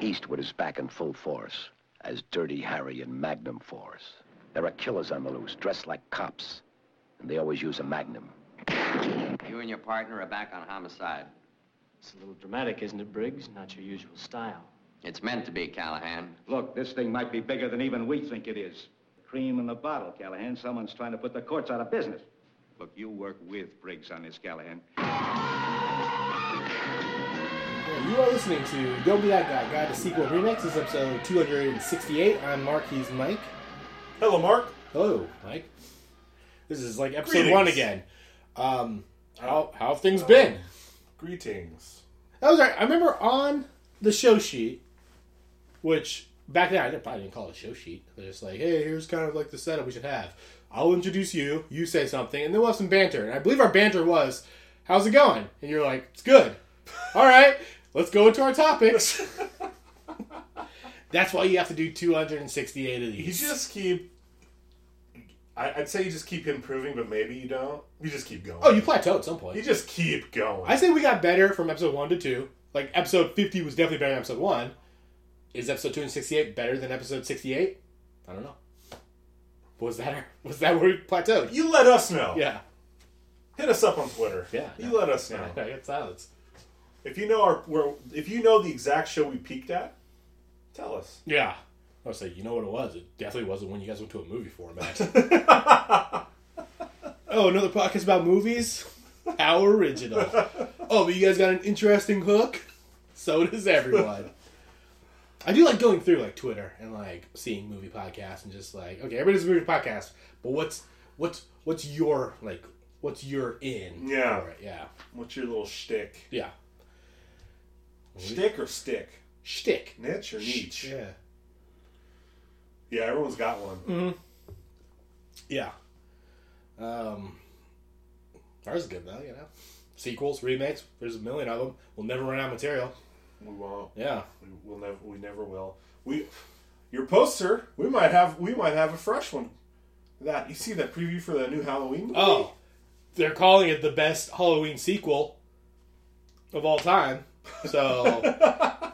Eastwood is back in full force as Dirty Harry and Magnum Force. There are killers on the loose, dressed like cops, and they always use a Magnum. You and your partner are back on homicide. It's a little dramatic, isn't it, Briggs? Not your usual style. It's meant to be, Callahan. Look, this thing might be bigger than even we think it is. Cream in the bottle, Callahan. Someone's trying to put the courts out of business. Look, you work with Briggs on this, Callahan. You are listening to Don't Be That Guy, Guide to Sequel Remix. This is episode 268. I'm Mark, he's Mike. Hello, Mark. Hello, Mike. This is like episode Greetings. one again. Um, how, how have things been? Greetings. That was right. I remember on the show sheet, which back then I probably didn't call it a show sheet. They're just like, hey, here's kind of like the setup we should have. I'll introduce you, you say something, and then we'll have some banter. And I believe our banter was, how's it going? And you're like, it's good. All right, let's go into our topics. That's why you have to do 268 of these. You just keep. I, I'd say you just keep improving, but maybe you don't. You just keep going. oh, you plateau at some point. You just keep going. I say we got better from episode 1 to 2. Like, episode 50 was definitely better than episode 1. Is episode 268 better than episode 68? I don't know. Was that was that where we plateaued? you let us know. Yeah. Hit us up on Twitter. Yeah. You let us know. I got silence. If you know our, where, if you know the exact show we peaked at, tell us. Yeah. I was like, you know what it was? It definitely wasn't when you guys went to a movie format. oh, another podcast about movies? How original. Oh, but you guys got an interesting hook? So does everyone. I do like going through like Twitter and like seeing movie podcasts and just like, okay, everybody's a movie podcast, but what's what's what's your like what's your in? Yeah. for it? Yeah. What's your little shtick? Yeah. Shtick or stick? Shtick. Niche or niche? Yeah. Yeah, everyone's got one. Yeah. Um, ours is good though, you know. Sequels, remakes, there's a million of them. We'll never run out of material. We won't. Yeah. We will never. We never will. We, your poster. We might have. We might have a fresh one. That you see that preview for the new Halloween movie? Oh, they're calling it the best Halloween sequel of all time. So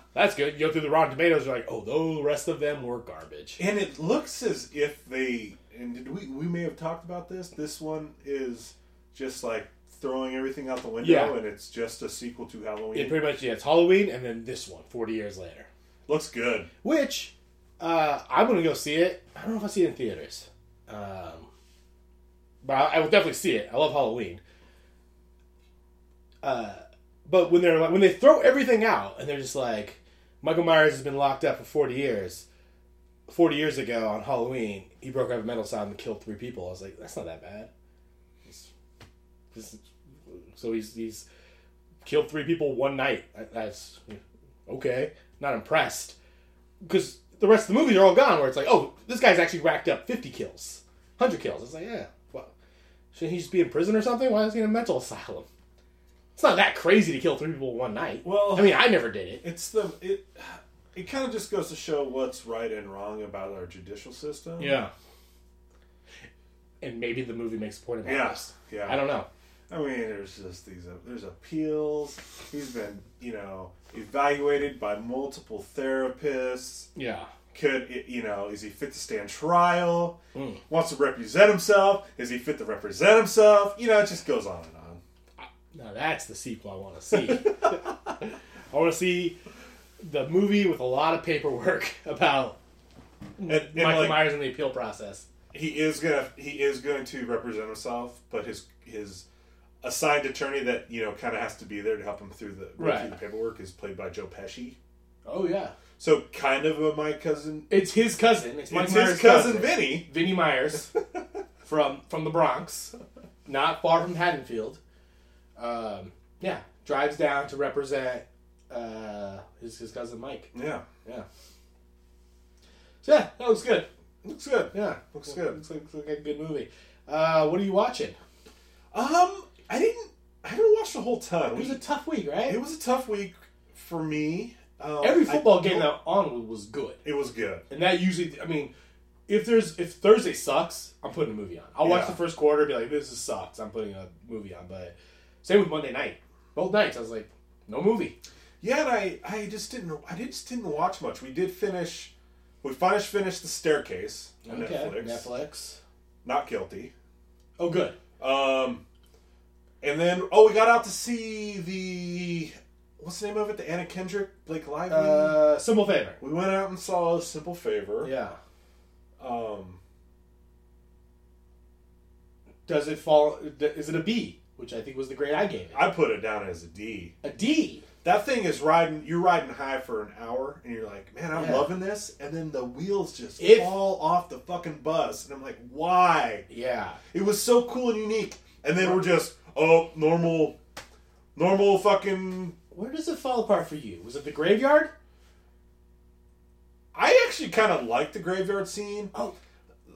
that's good. You go through the Rotten Tomatoes, you're like, oh, the rest of them were garbage. And it looks as if they. And did we? We may have talked about this. This one is just like throwing everything out the window, Yeah. and it's just a sequel to Halloween. It pretty much, yeah, it's Halloween and then this one, 40 years later. looks good. Which, uh, I'm going to go see it. I don't know if I see it in theaters. Um, but I, I will definitely see it. I love Halloween. Uh, but when they're like, when they throw everything out and they're just like, Michael Myers has been locked up for 40 years. 40 years ago on Halloween, he broke out of a mental asylum and killed three people. I was like, that's not that bad. It's- this- so he's he's killed three people one night. That's okay. Not impressed because the rest of the movies are all gone. Where it's like, oh, this guy's actually racked up 50 kills, 100 kills. It's like, yeah, well, shouldn't he just be in prison or something? Why is he in a mental asylum? It's not that crazy to kill three people one night. Well- I mean, I never did it. It's the it. It kind of just goes to show what's right and wrong about our judicial system. Yeah. And maybe the movie makes a point about Yeah. this. Yeah. I don't know. I mean, there's just these. Uh, there's appeals. He's been, you know, evaluated by multiple therapists. Yeah. Could it- you know? Is he fit to stand trial? Mm. Wants to represent himself? Is he fit to represent himself? You know, it just goes on and on. Now that's the sequel I want to see. I want to see the movie with a lot of paperwork about And, and Michael like, Myers and the appeal process. he is gonna he is going to represent himself, but his his assigned attorney that you know kind of has to be there to help him through the Right. through the paperwork is played by Joe Pesci. Oh yeah, So kind of a my cousin. it's his cousin. It's, Mike It's Myers' his cousin Vinny. Vinny Myers from from the Bronx, not far from Haddonfield. Um, yeah, drives down to represent uh, his his cousin Mike. Yeah, Yeah. So yeah, that looks good. looks good. Yeah, Looks good. Looks like, looks like a good movie. Uh, what are you watching? Um, I didn't. I haven't watched a whole ton. It was a tough week, right? It was a tough week for me. Um, Every I football game that on was good, it was good. and that usually, I mean, if there's if Thursday sucks, I'm putting a movie on. I'll watch the first quarter, and be like, this is sucks. I'm putting a movie on. But same with Monday night. Both nights, I was like, no movie. Yeah, and I, I just didn't, I just didn't watch much. We did finish, we finished finished the staircase on Okay, Netflix. Netflix. Not guilty. Oh, good. Um, and then oh, we got out to see the what's the name of it? The Anna Kendrick Blake Lively. Uh, simple favor. we went out and saw a Simple Favor. Yeah. Um, Does it fall? Is it a B? Which I think was the grade I gave it. I put it down as a D. A D. That thing is riding. You're riding high for an hour, and you're like, man, I'm Yeah. loving this. And then the wheels just If- fall off the fucking bus, and I'm like, why? Yeah. It was so cool and unique. And then we're just, oh, normal, normal fucking. Where does it fall apart for you? Was it the graveyard? I actually kind of liked the graveyard scene. Oh,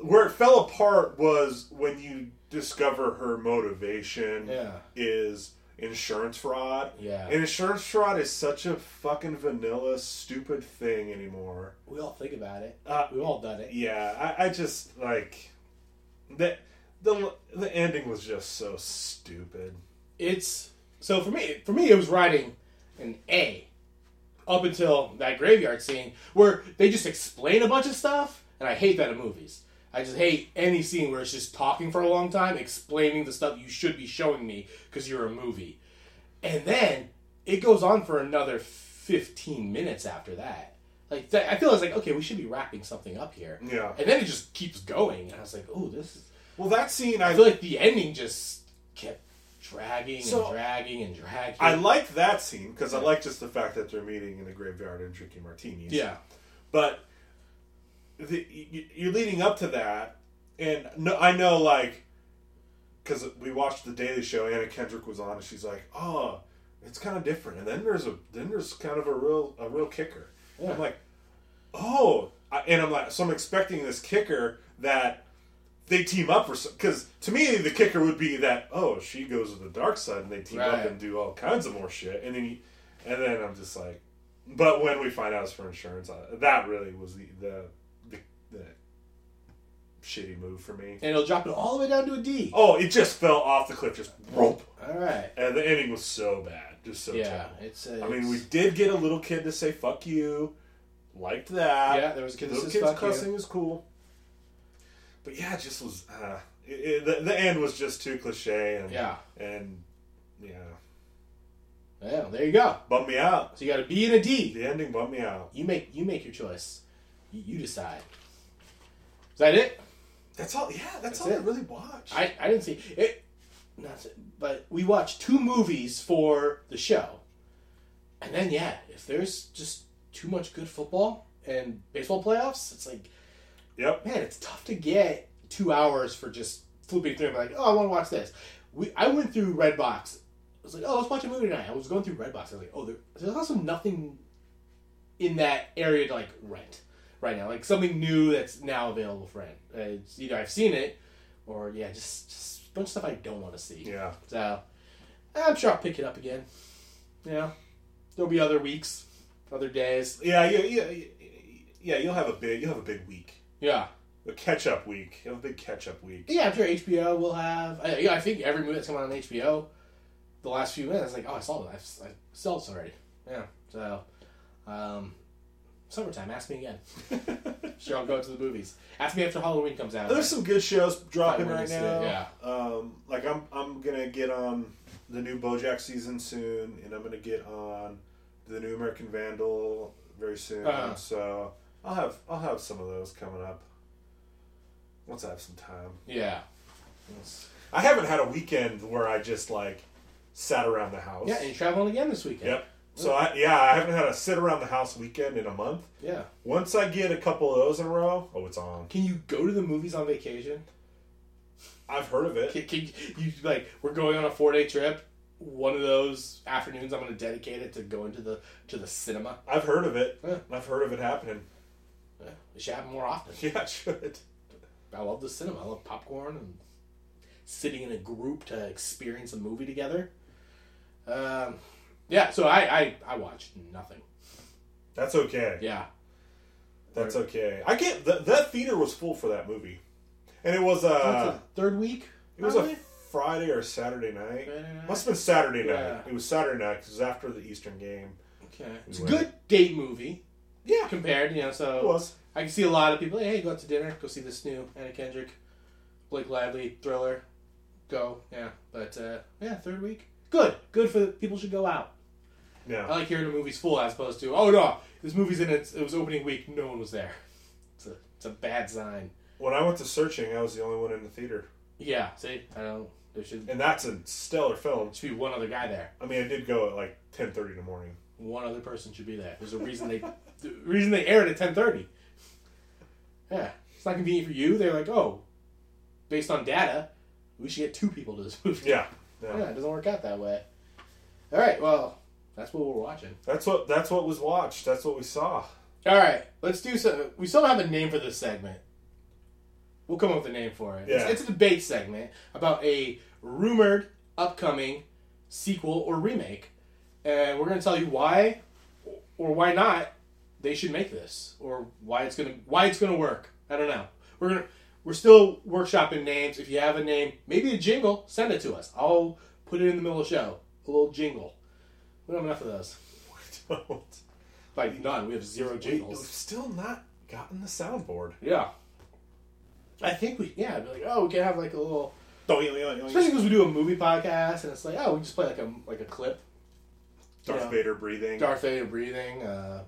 Where it fell apart was when you discover her motivation yeah. is insurance fraud. Yeah. And insurance fraud is such a fucking vanilla, stupid thing anymore. We all think about it. Uh, We've all done it. yeah, I, I just like that. The the ending was just so stupid. It's so for me. For me, it was writing an A up until that graveyard scene where they just explain a bunch of stuff, and I hate that in movies. I just hate any scene where it's just talking for a long time, explaining the stuff you should be showing me because you're a movie, and then it goes on for another fifteen minutes after that. Like that, I feel it's like okay, we should be wrapping something up here, Yeah. and then it just keeps going, and I was like, oh, this is. Well, that scene I I feel like the ending just kept dragging So- and dragging and dragging. I like that scene because I like just the fact that they're meeting in a graveyard and drinking martinis. yeah, but the, you, you're leading up to that, and no, I know like because we watched the Daily Show. Anna Kendrick was on, and she's like, "Oh, it's kind of different." And then there's a then there's kind of a real a real kicker. Yeah. I'm like, "Oh," I, and I'm like, so I'm expecting this kicker that they team up for because to me the kicker would be that oh she goes to the dark side and they team up and do all kinds of more shit and then you, and then I'm just like but when we find out it's for insurance I, that really was the the shitty move for me and it'll drop it all the way down to a D. oh it just fell off the cliff just rope All right. and the ending was so bad just so yeah, terrible it's. Uh, I mean we did get a little kid to say fuck you liked that Yeah, there was a kid that says kids fuck you. cussing is cool but yeah it just was uh, it, it, the, the end was just too cliche and Yeah. and yeah Yeah, there you go. bummed me out So you got a B and a D. the ending bummed me out You make you make your choice. You, you decide. Is that it? That's all yeah that's, That's all I really watched I, I didn't see it. Not but we watched two movies for the show, and then yeah, if there's just too much good football and baseball playoffs, it's like yep man, it's tough to get two hours for just flipping through and be like, oh, I want to watch this. We I went through Redbox. I was like, oh, let's watch a movie tonight. I was going through Redbox. I was like, oh, there, there's also nothing in that area to like rent right now, like something new that's now available for rent. Uh, It's either I've seen it, or yeah, just just a bunch of stuff I don't want to see. yeah So I'm sure I'll pick it up again. Yeah, there'll be other weeks, other days. yeah yeah yeah yeah, you'll have a big you'll have a big week Yeah. a catch up week you'll have a big catch up week Yeah, I'm sure HBO will have. I, yeah, I think every movie that's coming on HBO, the last few minutes, like, oh, I saw it. I've, I saw this already. Yeah. So, um, summertime. Ask me again. sure, I'll go to the movies. Ask me after Halloween comes out. there's some good shows dropping right now it, yeah. um like I'm I'm gonna get on the new BoJack season soon and I'm gonna get on the new American Vandal very soon Uh-huh. so I'll have I'll have some of those coming up once I have some time. Yeah. I haven't had a weekend where I just like sat around the house. Yeah, and you're traveling again this weekend. Yep. So I yeah, I haven't had a sit around the house weekend in a month. Yeah. Once I get a couple of those in a row, oh, it's on. Can you go to the movies on vacation? I've heard of it. Can, can you like we're going on a four day trip? One of those afternoons, I'm going to dedicate it to going to the to the cinema. I've heard of it. Yeah. I've heard of it happening. Yeah, it should happen more often. Yeah, it should. I love the cinema. I love popcorn and sitting in a group to experience a movie together. Um, yeah, so I, I I watched nothing. That's okay. Yeah, That's okay. I get that that theater was full for that movie, and it was uh the third week. it was a? Friday or Saturday night. Night? Must have been Saturday night. It was Saturday night because it was after the Eastern game. Okay, it's a good date movie Yeah, compared. You know, so it was. I can see a lot of people. Hey, go out to dinner. Go see this new Anna Kendrick, Blake Lively thriller. Go, yeah. But uh, yeah, third week. Good, good for people should go out. I like hearing the movie's full as opposed to oh no, this movie's in its it was opening week. No one was there. It's a it's a bad sign. when I went to searching, I was the only one in the theater, Yeah, see, I don't. There should, and that's a stellar film. should be one other guy there. I mean, I did go at like ten thirty in the morning. One other person should be there. There's a reason they the reason they aired at ten thirty. Yeah, it's not convenient for you. They're like, oh, based on data, we should get two people to this movie. Yeah, Yeah, yeah. it doesn't work out that way. All right, well, that's what we're watching. That's what that's what was watched. That's what we saw. All right, let's do some. We still don't have a name for this segment. We'll come up with a name for it. It's- Yeah. It's, a debate segment about a rumored upcoming sequel or remake, and we're going to tell you why or why not they should make this, or why it's gonna why it's gonna work. I don't know. We're gonna we're still workshopping names. If you have a name, maybe a jingle, send it to us. I'll put it in the middle of the show. A little jingle. We don't have enough of those. We don't. Like none. We have zero We've still not gotten the soundboard. Yeah. I think we yeah, I'd be like, oh, we can have like a little Darth especially because we do a movie podcast and it's like, oh, we just play like a like a clip. Yeah. Vader breathing. Darth Vader breathing, uh,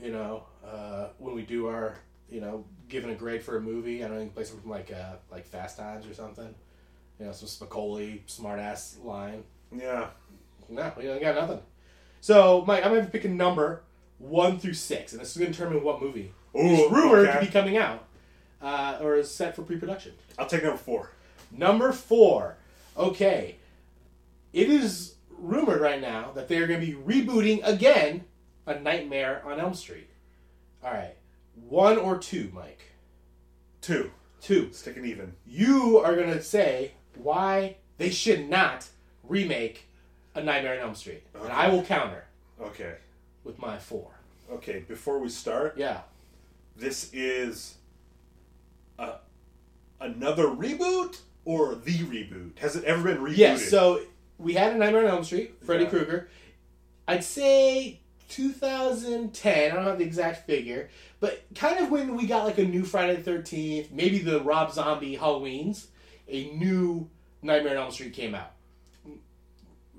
you know, uh, when we do our, you know, giving a grade for a movie, I don't know, you can play something like uh, like Fast Times or something. You know, some Spicoli smart ass line. Yeah. No, we ain't got nothing. So, Mike, I'm gonna pick a number one through six, and this is gonna determine what movie is rumored okay. to be coming out uh, or is set for pre-production. I'll take number four. Number four. Okay. It is rumored right now that they are going to be rebooting again A Nightmare on Elm Street. All right. One or two, Mike? Two. Two. Sticking even. You are going to say why they should not remake A Nightmare on Elm Street. And I will counter Okay. with my four. Okay. Before we start, Yeah. this is a, another reboot or the reboot? Has it ever been rebooted? Yes, so we had A Nightmare on Elm Street, Freddy Yeah. Krueger. I'd say 2010, I don't have the exact figure, but kind of when we got like a new Friday the 13th, maybe the Rob Zombie Halloweens, a new Nightmare on Elm Street came out.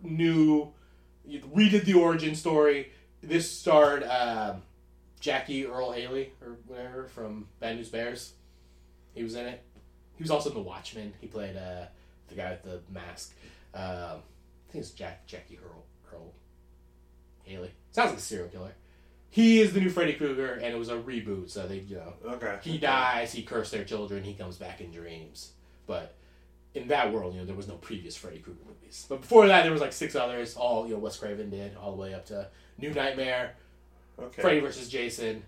New, redid the origin story. This starred um, Jackie Earle Haley, or whatever, from Bad News Bears. He was in it. He was also in The Watchmen. He played uh, the guy with the mask. Um, I think it's Jack Jackie Earl Earl Haley. Sounds like a serial killer. He is the new Freddy Krueger, and it was a reboot. So they, you know, Okay. he dies, he cursed their children, he comes back in dreams. But in that world, you know, there was no previous Freddy Krueger movies. But before that, there was like six others. All you know, Wes Craven did, all the way up to New Nightmare, Okay. Freddy versus Jason.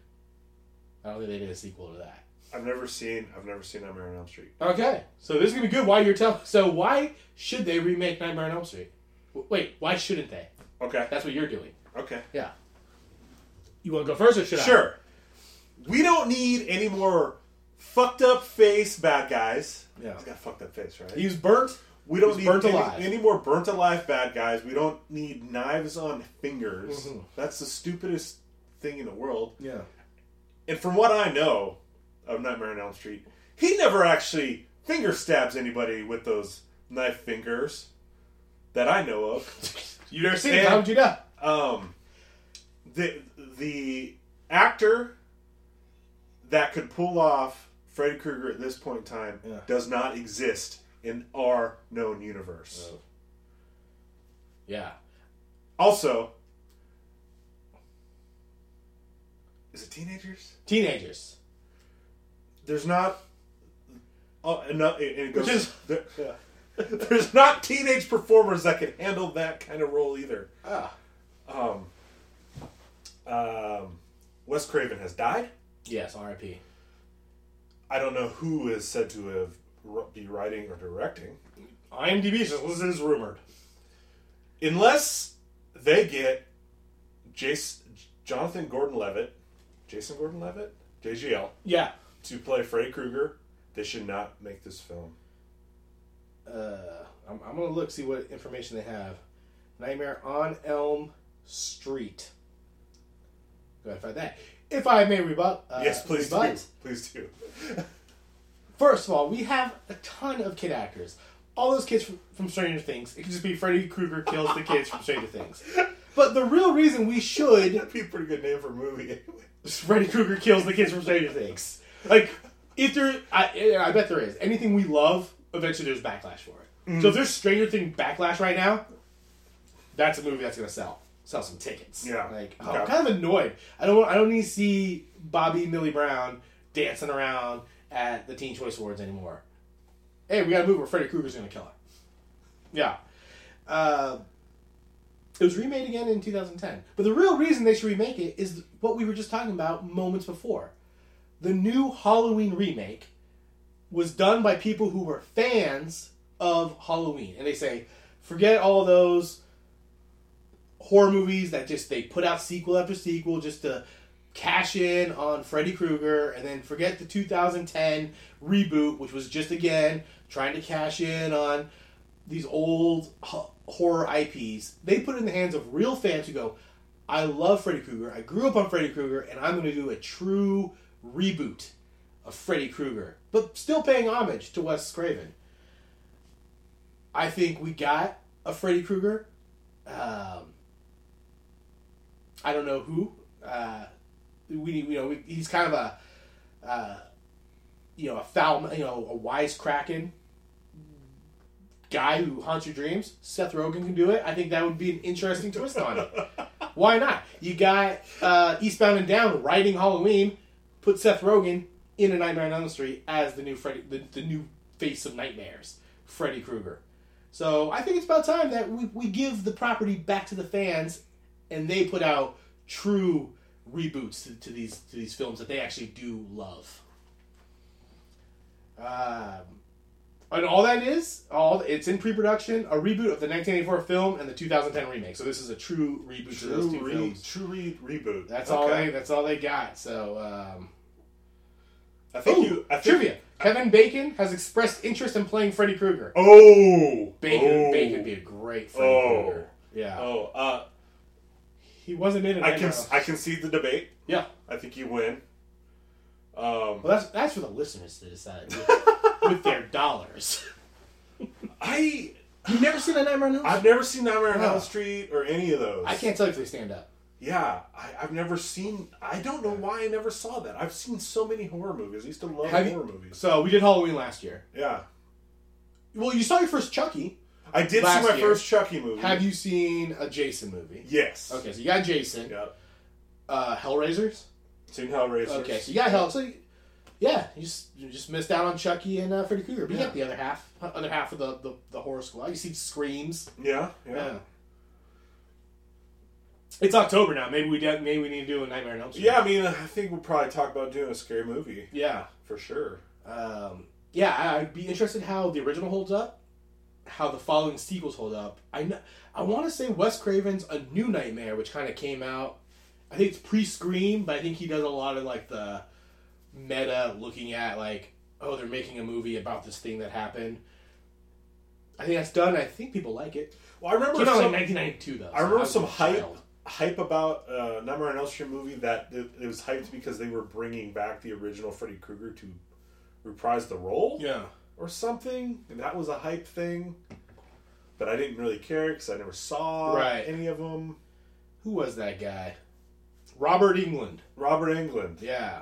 I don't think they did a sequel to that. I've never seen. I've never seen Nightmare on Elm Street. Okay, so this is gonna be good. Why you're telling? So why should they remake Nightmare on Elm Street? W- Wait, why shouldn't they? Okay. That's what you're doing. Okay. Yeah. You want to go first, or should I? Sure. We don't need any more fucked up face bad guys. Yeah. He's got a fucked up face, right? He was burnt. we don't he's need burnt any, alive. any more burnt alive bad guys. We don't need knives on fingers. Mhm. That's the stupidest thing in the world. Yeah. And from what I know of Nightmare on Elm Street, he never actually finger stabs anybody with those knife fingers that I know of. You never seen it? How would you know? um, the the actor that could pull off Freddy Krueger at this point in time Yeah. does not exist in our known universe. Oh. Yeah. Also, is it teenagers? Teenagers. There's not. Oh, enough. And it goes, Which is- there- yeah. There's not teenage performers that can handle that kind of role either. Ah. Um, um, Wes Craven has died. Yes. R.I.P. I don't know who is said to have be writing or directing, IMDb says this is rumored. unless they get Jason, Jonathan Gordon-Levitt, Jason Gordon-Levitt, JGL, Yeah. to play Freddy Krueger. They should not make this film. Uh, I'm, I'm gonna look see what information they have. Nightmare on Elm Street. Go ahead find that. If I may rebut, uh, yes, please rebut, do. Please do. First of all, we have a ton of kid actors. All those kids from, from Stranger Things. It could just be Freddy Krueger kills the kids from Stranger Things. But the real reason we should That'd be a pretty good name for a movie. anyway. Freddy Krueger kills the kids from Stranger Things. Like, if there, I, I bet there is anything we love. Eventually, there's backlash for it. So if there's Stranger Thing backlash right now, that's a movie that's gonna sell, sell some tickets. Yeah. Like, oh. I'm kind of annoyed. I don't, I don't need to see Bobby Millie Brown dancing around at the Teen Choice Awards anymore. Hey, we gotta move where Freddy Krueger's gonna kill her. Yeah. Uh, it was remade again in 2010. But the real reason they should remake it is what we were just talking about moments before. The new Halloween remake was done by people who were fans of Halloween. And they say, forget all those horror movies that just they put out sequel after sequel just to cash in on Freddy Krueger and then forget the 2010 reboot which was just again trying to cash in on these old horror IPs. They put it in the hands of real fans who go, I love Freddy Krueger. I grew up on Freddy Krueger and I'm going to do a true reboot of Freddy Krueger, but still paying homage to Wes Craven. I think we got a Freddy Krueger. Um, I don't know who. Uh, we you know we, he's kind of a uh, you know a foul you know a wisecracking guy who haunts your dreams. Seth Rogen can do it. I think that would be an interesting twist on it. Why not? You got uh, Eastbound and Down writing Halloween. Put Seth Rogen in a Nightmare on Elm Street as the new Freddy, the, the new face of nightmares, Freddy Krueger. So I think it's about time that we, we give the property back to the fans, and they put out true reboots to, to these to these films that they actually do love. Um, and all that is, all it's in pre-production, a reboot of the 1984 film and the 2010 remake. So this is a true reboot to those two re- films. true re- reboot. That's all they. That's all they got. So um, I think Ooh, you. I think, trivia: Kevin Bacon has expressed interest in playing Freddy Krueger. Oh, Bacon, oh, Bacon would be a great Freddy Oh. Krueger. Yeah, Oh, uh, he wasn't in it. I can I can see the debate. Yeah, I think you win. Um, well, that's that's for the listeners to decide with, with their dollars. I You've never seen a Nightmare on Elm Street? I've never seen Nightmare on Oh. Elm Street or any of those. I can't tell if they stand up. Yeah, I, I've never seen. I don't know why I never saw that. I've seen so many horror movies. I used to love Have you- horror movies. So we did Halloween last year. Yeah, Well, you saw your first Chucky. I did Last see my year. first Chucky movie. Have you seen a Jason movie? Yes. Okay, so you got Jason. Yeah. Uh, Hellraisers. Seen Hellraiser. Okay, so you got Hell. So you- yeah, you just you just missed out on Chucky and uh, Freddy Krueger. But you Yeah. got the other half, other half of the, the, the horror squad. You see Screams. Yeah, yeah. Yeah. It's October now. Maybe we de- maybe we need to do a Nightmare on Elm Street. Yeah, I mean, I think we'll probably talk about doing a scary movie Yeah. for sure. Um, yeah, I- I'd be interested how the original holds up, how the following sequels hold up. I know, I want to say Wes Craven's A New Nightmare, which kind of came out. I think it's pre-Scream, but I think he does a lot of like the meta, looking at like, oh, they're making a movie about this thing that happened. I think that's done. I think people like it. Well, I remember Came out some, like 1992 though. so I remember some hype child. hype about uh, Nightmare on Elm Street movie that it, it was hyped because they were bringing back the original Freddy Krueger to reprise the role Yeah. Or something, and that was a hype thing. But I didn't really care because I never saw Right. any of them. Who was that guy? Robert Englund. Robert Englund. Yeah,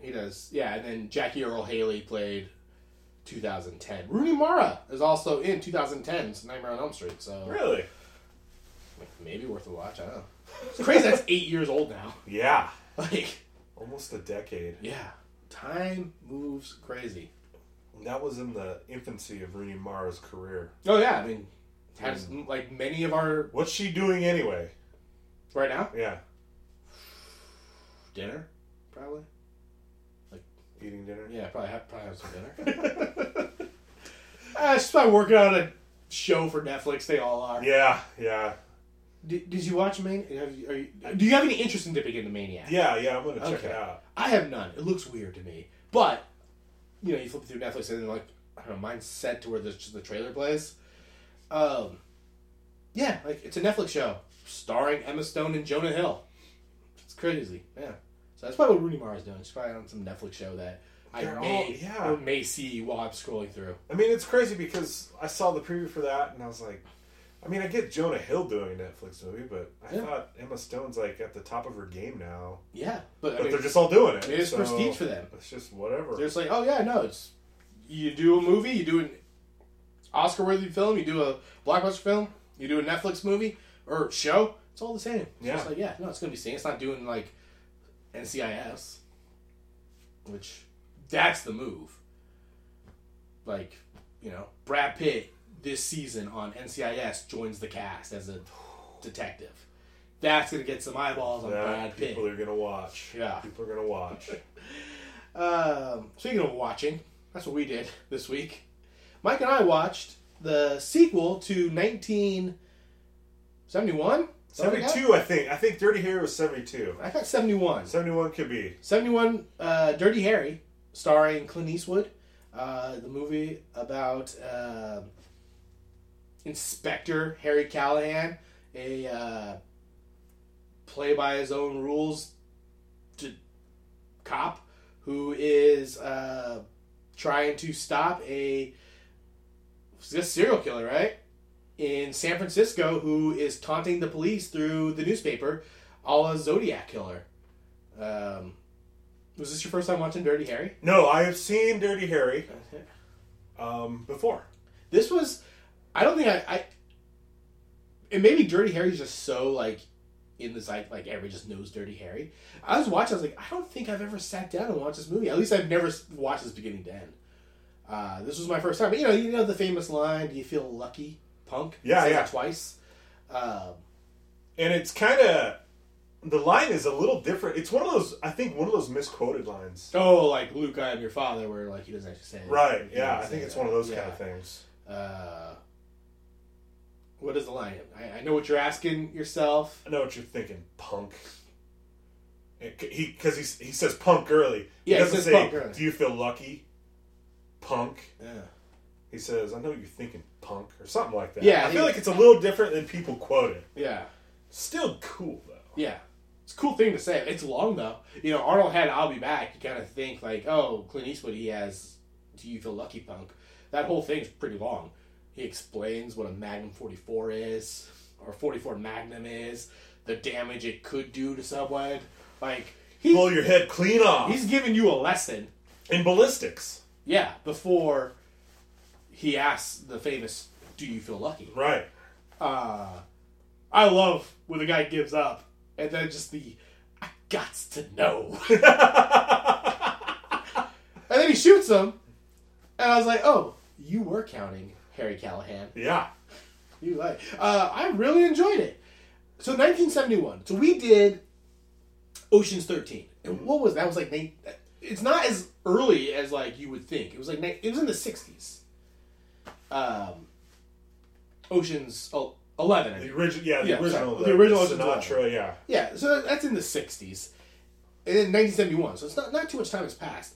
he does. Yeah, and then Jackie Earle Haley played 2010. Rooney Mara is also in 2010's Nightmare on Elm Street. So Really? maybe worth a watch. I don't know. It's crazy. that's eight years old now. Yeah. Like, Almost a decade. yeah, time moves crazy. That was in the infancy of Rooney Mara's career. Oh yeah, I mean, has like many of our What's she doing anyway? right now Yeah. dinner, probably. Like eating dinner? Yeah, probably have, probably have some dinner. uh, she's probably working on a show for Netflix. They all are. Yeah, yeah. Did, did you watch Man? Have you, are you, do you have any interest in dipping into Maniac? Yeah, yeah, I'm gonna check Okay. it out. I have none. It looks weird to me. But, you know, you flip through Netflix and then, like, I don't know, mine's set to where the, the trailer plays. Um, yeah, like, it's a Netflix show starring Emma Stone and Jonah Hill. It's crazy. Yeah. So that's probably what Rooney Mara is doing. She's probably on some Netflix show that I They're may all- yeah. or may see while I'm scrolling through. I mean, it's crazy because I saw the preview for that and I was like, I mean, I get Jonah Hill doing a Netflix movie, but I Yeah. thought Emma Stone's like at the top of her game now. Yeah, but I But mean, they're just all doing it. it is so prestige for them. It's just whatever. They're just like, oh yeah, no, it's you do a movie, you do an Oscar-worthy film, you do a blockbuster film, you do a Netflix movie or show. It's all the same. It's Yeah. just like yeah, no, it's gonna be same. It's not doing like NCIS, which that's the move. Like, you know, Brad Pitt this season on NCIS joins the cast as a detective. That's gonna get some eyeballs on that Brad Pitt. people are gonna watch. Yeah. people are gonna watch. Um, speaking of watching, that's what we did this week. Mike and I watched the sequel to 1971. Seventy-two, I think. I think Dirty Harry was seventy-two. I got 71. Seventy-one could be. 71, uh, Dirty Harry, starring Clint Eastwood. Uh, the movie about uh, Inspector Harry Callahan, a uh, play by his own rules to cop who is uh, trying to stop a a serial killer, right? In San Francisco, who is taunting the police through the newspaper, a la Zodiac Killer. Um, was this your first time watching Dirty Harry? No, I have seen Dirty Harry um, before. This was, I don't think I, I and maybe Dirty Harry's just so like in the like like everybody just knows Dirty Harry. I was watching, I was like, I don't think I've ever sat down and watched this movie. At least I've never watched this beginning to end. Uh, this was my first time. But, you know, you know the famous line, "Do you feel lucky, punk?" Yeah, yeah. twice. Um, And it's kind of the line is a little different. It's one of those I think one of those misquoted lines. oh, like Luke, I am your father, where like he doesn't actually say it. Right. He Yeah, I think it's that. one of those Yeah. kind of things. Uh, what is the lion? I, I know what you're asking yourself. I know what you're thinking, punk. He because he he says punk early. Yeah, he he doesn't says say, punk early. "Do you feel lucky?" Punk. Yeah. He says, "I know what you're thinking punk" or something like that. Yeah, I feel he- like it's a little different than people quote it. Yeah. Still cool though. Yeah. It's a cool thing to say. It's long though. You know, Arnold had I'll be back. You kind of think like, oh, Clint Eastwood, he has Do You Feel Lucky Punk. That whole thing's pretty long. He explains what a Magnum 44 is, or 44 Magnum is, the damage it could do to someone. Like, he, Blow your head clean off. he's giving you a lesson, in ballistics. yeah, before he asks the famous, Do you feel lucky? Right. uh, I love when the guy gives up, and then just the I got to know, and then he shoots him, and I was like, oh, you were counting Harry Callahan. yeah. You like? Uh, I really enjoyed it. So 1971. So we did Ocean's 13, and what was that? Was like it's not as early as like you would think. It was like it was in the 60s. Um, Ocean's oh, 11. The original, yeah, the Yeah, original, sorry. the, original the Sinatra, yeah. Yeah, so that's in the '60s, and then 1971. So it's not not too much time has passed.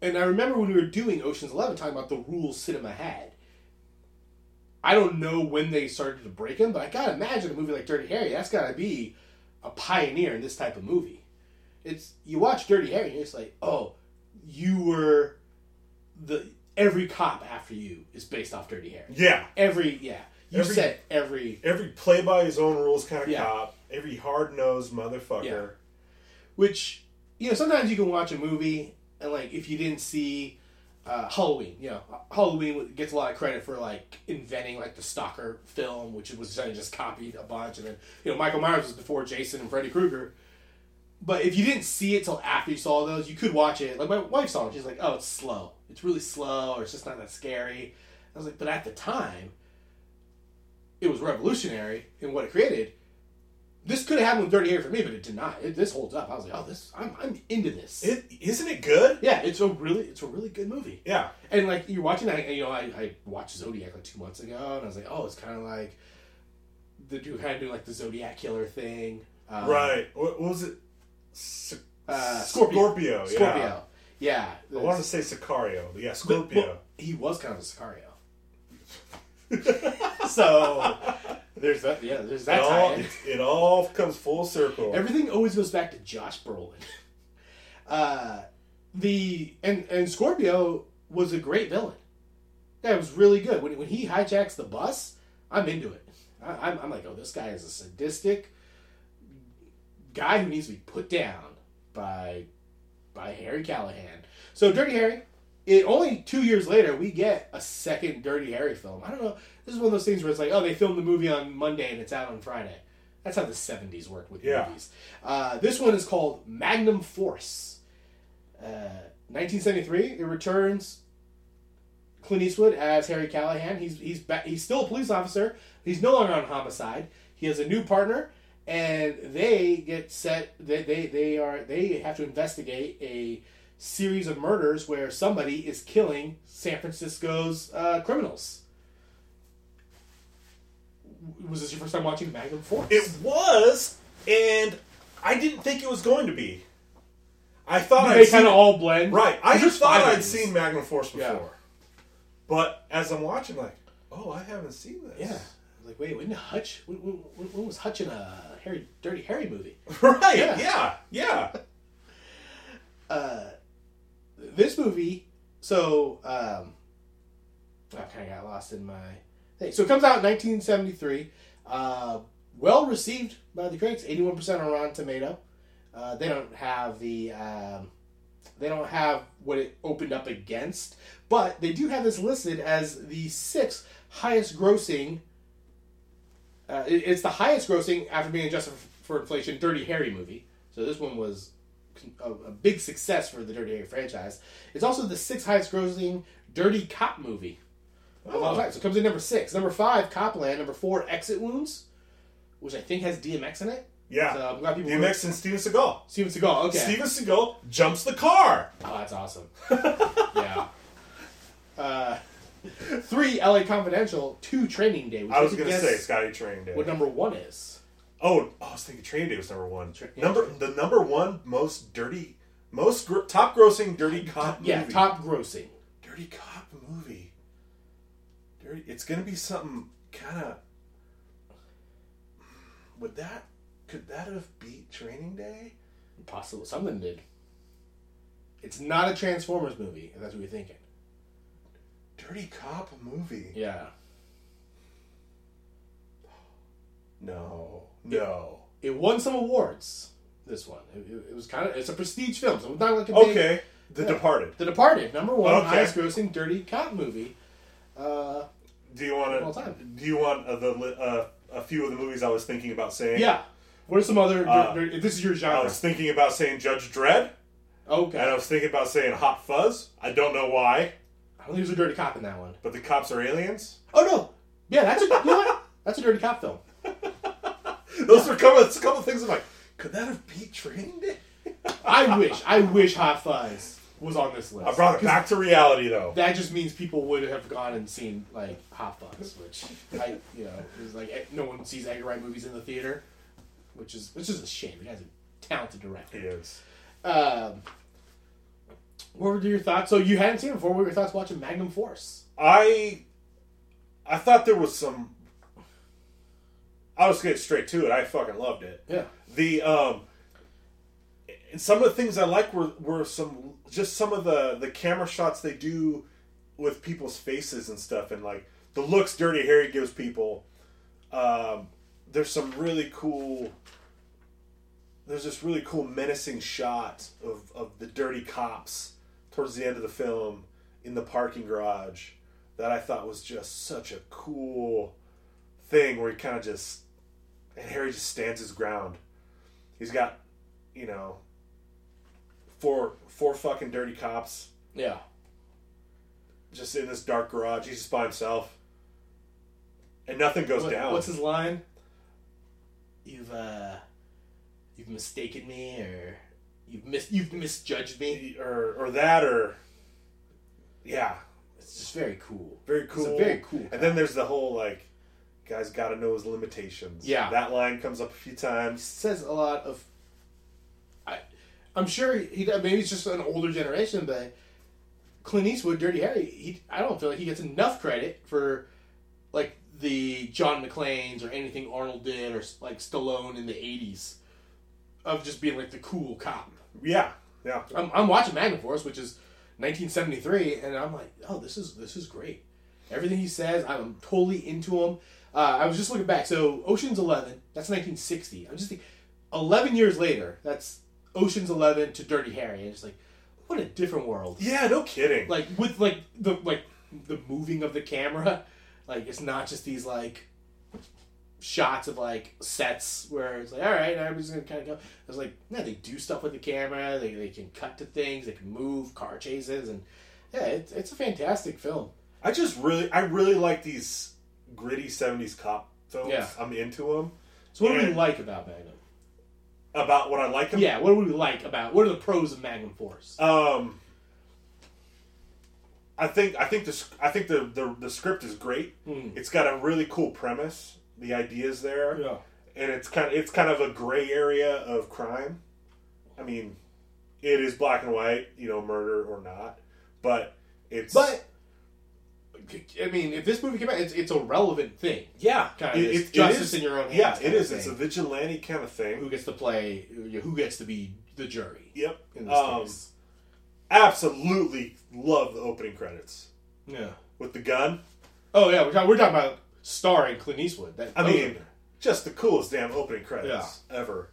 And I remember when we were doing Ocean's Eleven, talking about the rules cinema had. I don't know when they started to break him, but I gotta imagine a movie like Dirty Harry. That's gotta be a pioneer in this type of movie. It's you watch Dirty Harry, and it's like, oh, you were the every cop after you is based off Dirty Harry. Yeah. Every yeah, you Every- said every Every play by his own rules kind of Yeah. cop. Every hard nosed motherfucker. Yeah. which you know sometimes you can watch a movie and like if you didn't see uh, Halloween, you know Halloween gets a lot of credit for like inventing like the Stalker film, which was just copied a bunch, and then you know Michael Myers was before Jason and Freddy Krueger. But if you didn't see it till after you saw those, you could watch it. Like my wife saw it, she's like, "Oh, it's slow. It's really slow, or it's just not that scary." I was like, "But at the time, it was revolutionary in what it created." This could have happened with Dirty Harry for me, but it did not. It, this holds up. I was like, "Oh, this, I'm, I'm into this." It, isn't it good? yeah, it's a really, it's a really good movie. Yeah. And like you're watching that, and, you know, I, I watched Zodiac like two months ago, and I was like, oh, it's kind of like the dude kind of doing like the Zodiac killer thing. Um, right. What, what was it? S- Uh, Scorpio. Scorpio. Yeah. Scorpio. Yeah. I wanted to say Sicario, but yeah, But- Scorpio. well, he was kind of a Sicario. so There's that. Yeah, there's It that all, it, it all comes full circle. Everything always goes back to Josh Brolin. Uh, the and and Scorpio was a great villain. That was really good. When when he hijacks the bus, I'm into it. I, I'm I'm like, oh, this guy is a sadistic guy who needs to be put down by by Harry Callahan. So Dirty Harry. It only two years later we get a second Dirty Harry film. I don't know. This is one of those things where it's like, oh, they filmed the movie on Monday and it's out on Friday. That's how the '70s worked with Yeah. movies. Uh, this one is called Magnum Force. Uh, 1973. It returns Clint Eastwood as Harry Callahan. He's he's back, he's still a police officer. He's no longer on homicide. He has a new partner, and they get set. They they, they are they have to investigate a series of murders where somebody is killing San Francisco's uh, criminals. Was this your first time watching Magnum Force? It was, and I didn't think it was going to be. I thought I'd they kind of all blend. right. I just thought I'd seen Magnum Force before, Yeah. but as I'm watching, like, oh, I haven't seen this. Yeah. I was like, wait, when did Hutch? When, when, when when was Hutch in a Harry Dirty Harry movie? right. Yeah. Yeah, yeah. Uh, this movie. So um, I kind of got lost in my thing. So it comes out in 1973. Uh, well received by the critics. 81% on Rotten Tomato. Uh, they don't have the. Um, they don't have what it opened up against, but they do have this listed as the sixth highest grossing. Uh, it- it's the highest grossing after being adjusted for inflation Dirty Harry movie. So this one was a, a big success for the Dirty Harry franchise. It's also the sixth highest grossing Dirty Cop movie of all Oh. time. So it comes in number six. Number five, Copland. Number four, Exit Wounds, which I think has DMX in it. Yeah. So I'm glad people. DMX and Steven Seagal. Steven Seagal. Okay. Steven Seagal jumps the car. Oh, that's awesome. yeah. Uh, three, LA Confidential. Two, Training Day. Which I was gonna say Scotty Training Day. what number one is. Oh, oh, I was thinking Training Day was number one. Tra- yeah, number the number one most dirty, most gr- top grossing dirty cop Movie. Yeah, top grossing. dirty cop movie. Dirty. It's gonna be something kind of. Would that? Could that have beat Training Day? Possible. Something did. It's not a Transformers movie, if that's what you're thinking. Dirty cop movie. Yeah. No, no. It won some awards. This one. It, it- it was kind of. It's a prestige film, so it's not like a big. Okay, The Yeah. Departed. The Departed, number one, Okay. highest grossing dirty cop movie. Uh, Do you want All to? time. Do you want uh, the uh, a few of the movies I was thinking about saying? yeah. What are some other? Uh, dir- dir- this is your genre. I was thinking about saying Judge Dredd, okay. and I was thinking about saying Hot Fuzz. I don't know why, I don't think there's a dirty cop in that one. but the cops are aliens. Oh no. Yeah, that's a. You know what? That's a dirty cop film. Those are a couple, a couple of things. I'm like, could that have beat Training Day? I wish. I wish Hot Fuzz was on this list. I brought it back to reality, though. That just means people would have gone and seen like Hot Fuzz, which I, you know, is like eh, no one sees Edgar Wright movies in the theater, which is which is a shame. The guy's a talented director. He is. Um, what were your thoughts? So you hadn't seen it before. What were your thoughts watching Magnum Force? I, I thought there was some. I'll just get straight to it. I fucking loved it. Yeah. The um, and some of the things I like were were some just some of the the camera shots they do with people's faces and stuff, and like the looks Dirty Harry gives people. Um, there's some really cool. There's this really cool menacing shot of of the dirty cops towards the end of the film in the parking garage that I thought was just such a cool thing where he kind of just and Harry just stands his ground. He's got, you know, four four fucking dirty cops Yeah. just in this dark garage. He's just by himself, and nothing goes What- down. What's his line? You've uh, you've mistaken me, or you've mis you've misjudged me. or or that or yeah, It's just very cool. very It's cool. a very cool. And then there's the whole like, guys got to know his limitations. Yeah. that line comes up a few He times. says a lot of. I, I'm sure he maybe it's just an older generation, but Clint Eastwood, Dirty Harry, he I don't feel like he gets enough credit for like the John McClane's or anything Arnold did or like Stallone in the '80s of just being like the cool cop. Yeah, yeah. I'm, I'm watching Magnum Force, which is 1973, and I'm like, oh, this is this is great. Everything he says, I'm totally into him. Uh, I was just looking back. So Ocean's Eleven, that's 1960. I'm just thinking, 11 years later, that's Ocean's Eleven to Dirty Harry, and it's like, what a different world. Yeah, no kidding. Like with like the like the moving of the camera, like it's not just these like shots of like sets where it's like all right now everybody's gonna kind of go i was like no they do stuff with the camera they, they can cut to things they can move car chases and yeah it's, it's a fantastic film I just really, I really like these gritty '70s cop films. Yeah. I'm into them. so what do we like about magnum About what I like them. yeah what do we like about what are the pros of magnum force Um, I think I think the I think the the, the script is great. Hmm. It's got a really cool premise. The ideas there, yeah and it's kind of it's kind of a gray area of crime. I mean, it is black and white, you know, murder or not, but it's but i mean if this movie came out it's, it's a relevant thing yeah, kind of it- this it- it justice in your own hands Yeah, it is. It's a vigilante kind of thing. who gets to play who gets to be the jury Yep. in this Um, case absolutely love the opening credits yeah with the gun. Oh yeah, we're talking, we're talking about starring Clint Eastwood. That, I mean, just the coolest damn opening credits ever.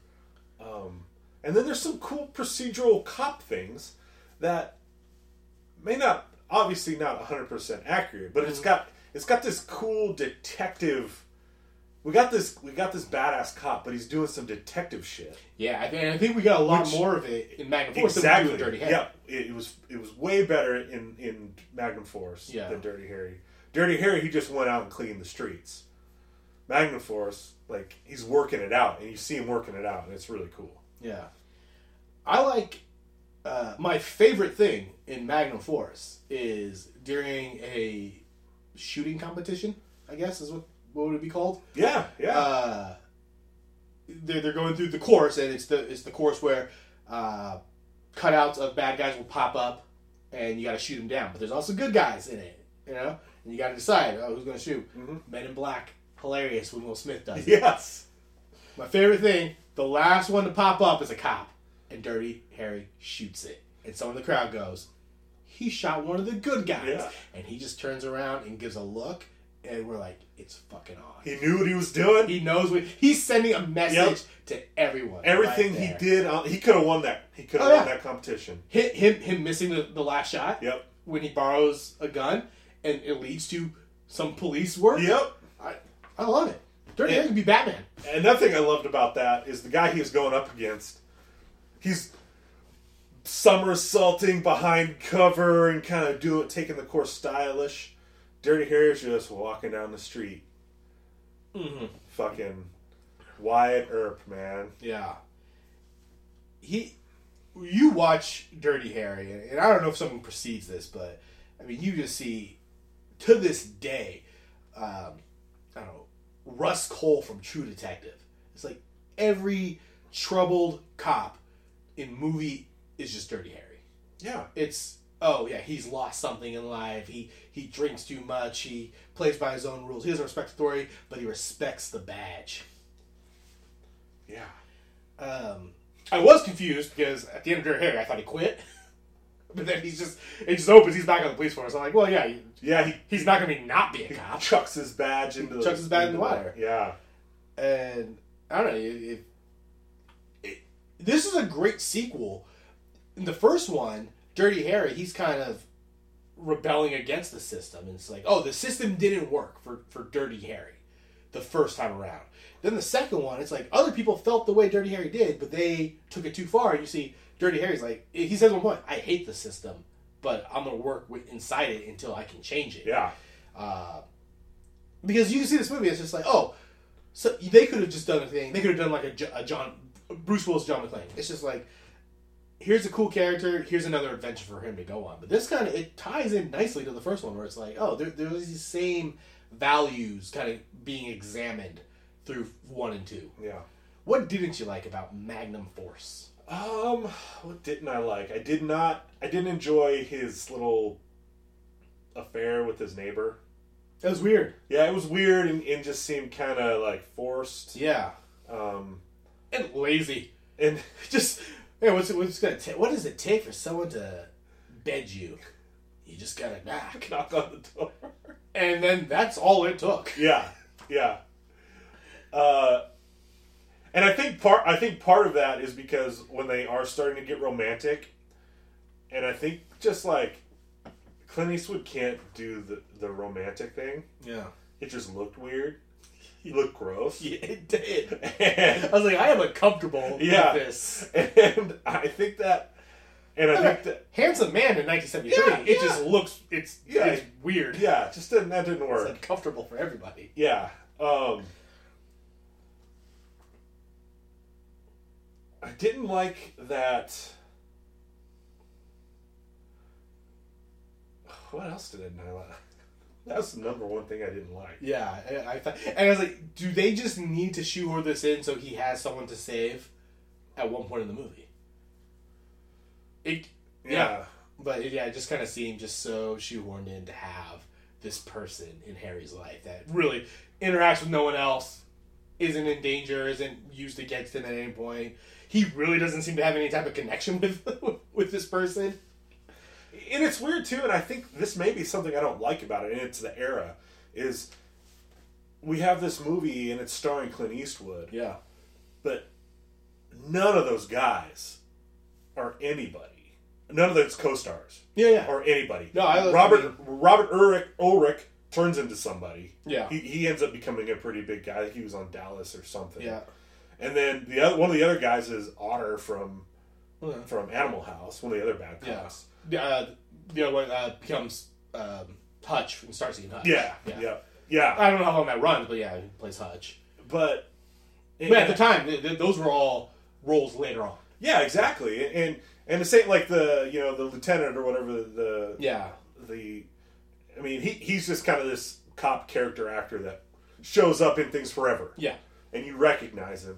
Um, and then there's some cool procedural cop things that may not, obviously not 100% accurate, but Mm-hmm. it's got it's got this cool detective. We got this we got this badass cop, but he's doing some detective shit. yeah, I think, I think we got a lot Which- more of it in Magnum Force exactly. than we Dirty Harry. Yeah, it, it was it was way better in in Magnum Force Yeah. than Dirty Harry. Dirty Harry, he just went out and cleaned the streets. Magnum Force, like he's working it out, and you see him working it out, and it's really cool. Yeah. I like uh, my favorite thing in Magnum Force is during a shooting competition. I guess is what what would it be called? Yeah, yeah, uh, they're, they're going through the course, and it's the it's the course where uh, cutouts of bad guys will pop up, and you got to shoot them down. But there's also good guys in it, you know, and you got to decide oh, who's going to shoot. Mhm. Men in Black, hilarious when Will Smith does. it. yes, My favorite thing, the last one to pop up is a cop, and Dirty Harry shoots it, and someone in the crowd goes, "He shot one of the good guys," Yeah. and he just turns around and gives a look, and we're like, "It's fucking on." he knew what he was doing. He knows what he's sending a message Yep. to everyone. Everything right he did, uh, he could have won that. He could have Oh, won yeah. that competition. Hit him him missing the, the last shot Yep, when he borrows a gun and it leads to some police work. yep. I, I love it. Dirty Harry can be Batman. Another thing I loved about that is the guy he was going up against. He's somersaulting behind cover and kind of doing taking the course stylish. Dirty Harry's just walking down the street. Mm-hmm. Fucking Wyatt Earp, man. Yeah. He, you watch Dirty Harry, and- I don't know if someone precedes this, but I mean, you just see to this day, um, I don't know, Rust Cohle from True Detective. It's like every troubled cop in movie is just Dirty Harry. Yeah. It's oh yeah, he's lost something in life. He he drinks too much. He plays by his own rules. He doesn't respect authority, but he respects the badge. Yeah. Um, I was confused because at the end of Dirty Harry, I thought he quit. But then he's just it just opens. He's back on the police force. I'm like, well, yeah, he, Yeah, he, he's not gonna be not be a cop. chucks his badge into the chucks his badge in the water. Yeah. And I don't know. If, if, this is a great sequel. In the first one, Dirty Harry, he's kind of rebelling against the system, and it's like, oh, the system didn't work for for Dirty Harry the first time around. Then the second one, it's like other people felt the way Dirty Harry did, but they took it too far. And you see, Dirty Harry's like, he says one point, "I hate the system, but I'm gonna work with, inside it until I can change it." Yeah. Uh, because you can see this movie, it's just like, oh, so they could have just done a thing. They could have done like a, a John Bruce Willis John McClane. It's just like, here's a cool character. Here's another adventure for him to go on. But this kind of it ties in nicely to the first one, where it's like, oh, there, there's these same values kind of being examined through one and two. Yeah. What didn't you like about Magnum Force? Um, what didn't I like? I did not. I didn't enjoy his little affair with his neighbor. That was weird. Yeah, it was weird and, and just seemed kind of like forced. Yeah, Um, and lazy. and Just hey, what's it? What's gonna take? What does it take for someone to bed you? You just gotta knock, knock on the door. and then that's all it took. Yeah, yeah. Uh, and I think part I think part of that is because when they are starting to get romantic, and I think just like Clint Eastwood can't do the the romantic thing. Yeah, It just looked weird. He looked gross. yeah it did. And, I was like, I am uncomfortable Yeah. with this. and I think that, and I think that, Handsome man in 1973. Yeah, it yeah. just looks. It's Yeah. it's weird. yeah, just didn't that didn't It's work. uncomfortable for everybody. Yeah. Um I didn't like that What else did I not like? That was the number one thing I didn't like. Yeah, I, I thought, and I was like, do they just need to shoehorn this in so he has someone to save at one point in the movie? It, yeah, but yeah, it just kind of seemed just so shoehorned in to have this person in Harry's life that really interacts with no one else, isn't in danger, isn't used against him at any point. He really doesn't seem to have any type of connection with with this person. And it's weird too, and I think this may be something I don't like about it, and it's the era, is we have this movie and it's starring Clint Eastwood, Yeah, but none of those guys are anybody. None of those co-stars. yeah, yeah, or anybody. No, I- Robert I mean- Robert Urich, Urich turns into somebody. yeah, He, he ends up becoming a pretty big guy. He was on Dallas or something. yeah. And then the other one of the other guys is Otter from Yeah. from Animal House. One of the other bad Yeah. Uh, the other one uh, becomes um, Hutch from Starsky Hutch. Yeah, yeah. yeah, yeah. I don't know how long that runs, but yeah, he plays Hutch. But But at the time, th- th- those were all roles later on. yeah, exactly. And and the same like the you know the lieutenant or whatever the Yeah, the I mean he he's just kind of this cop character actor that shows up in things forever. yeah, and you recognize him.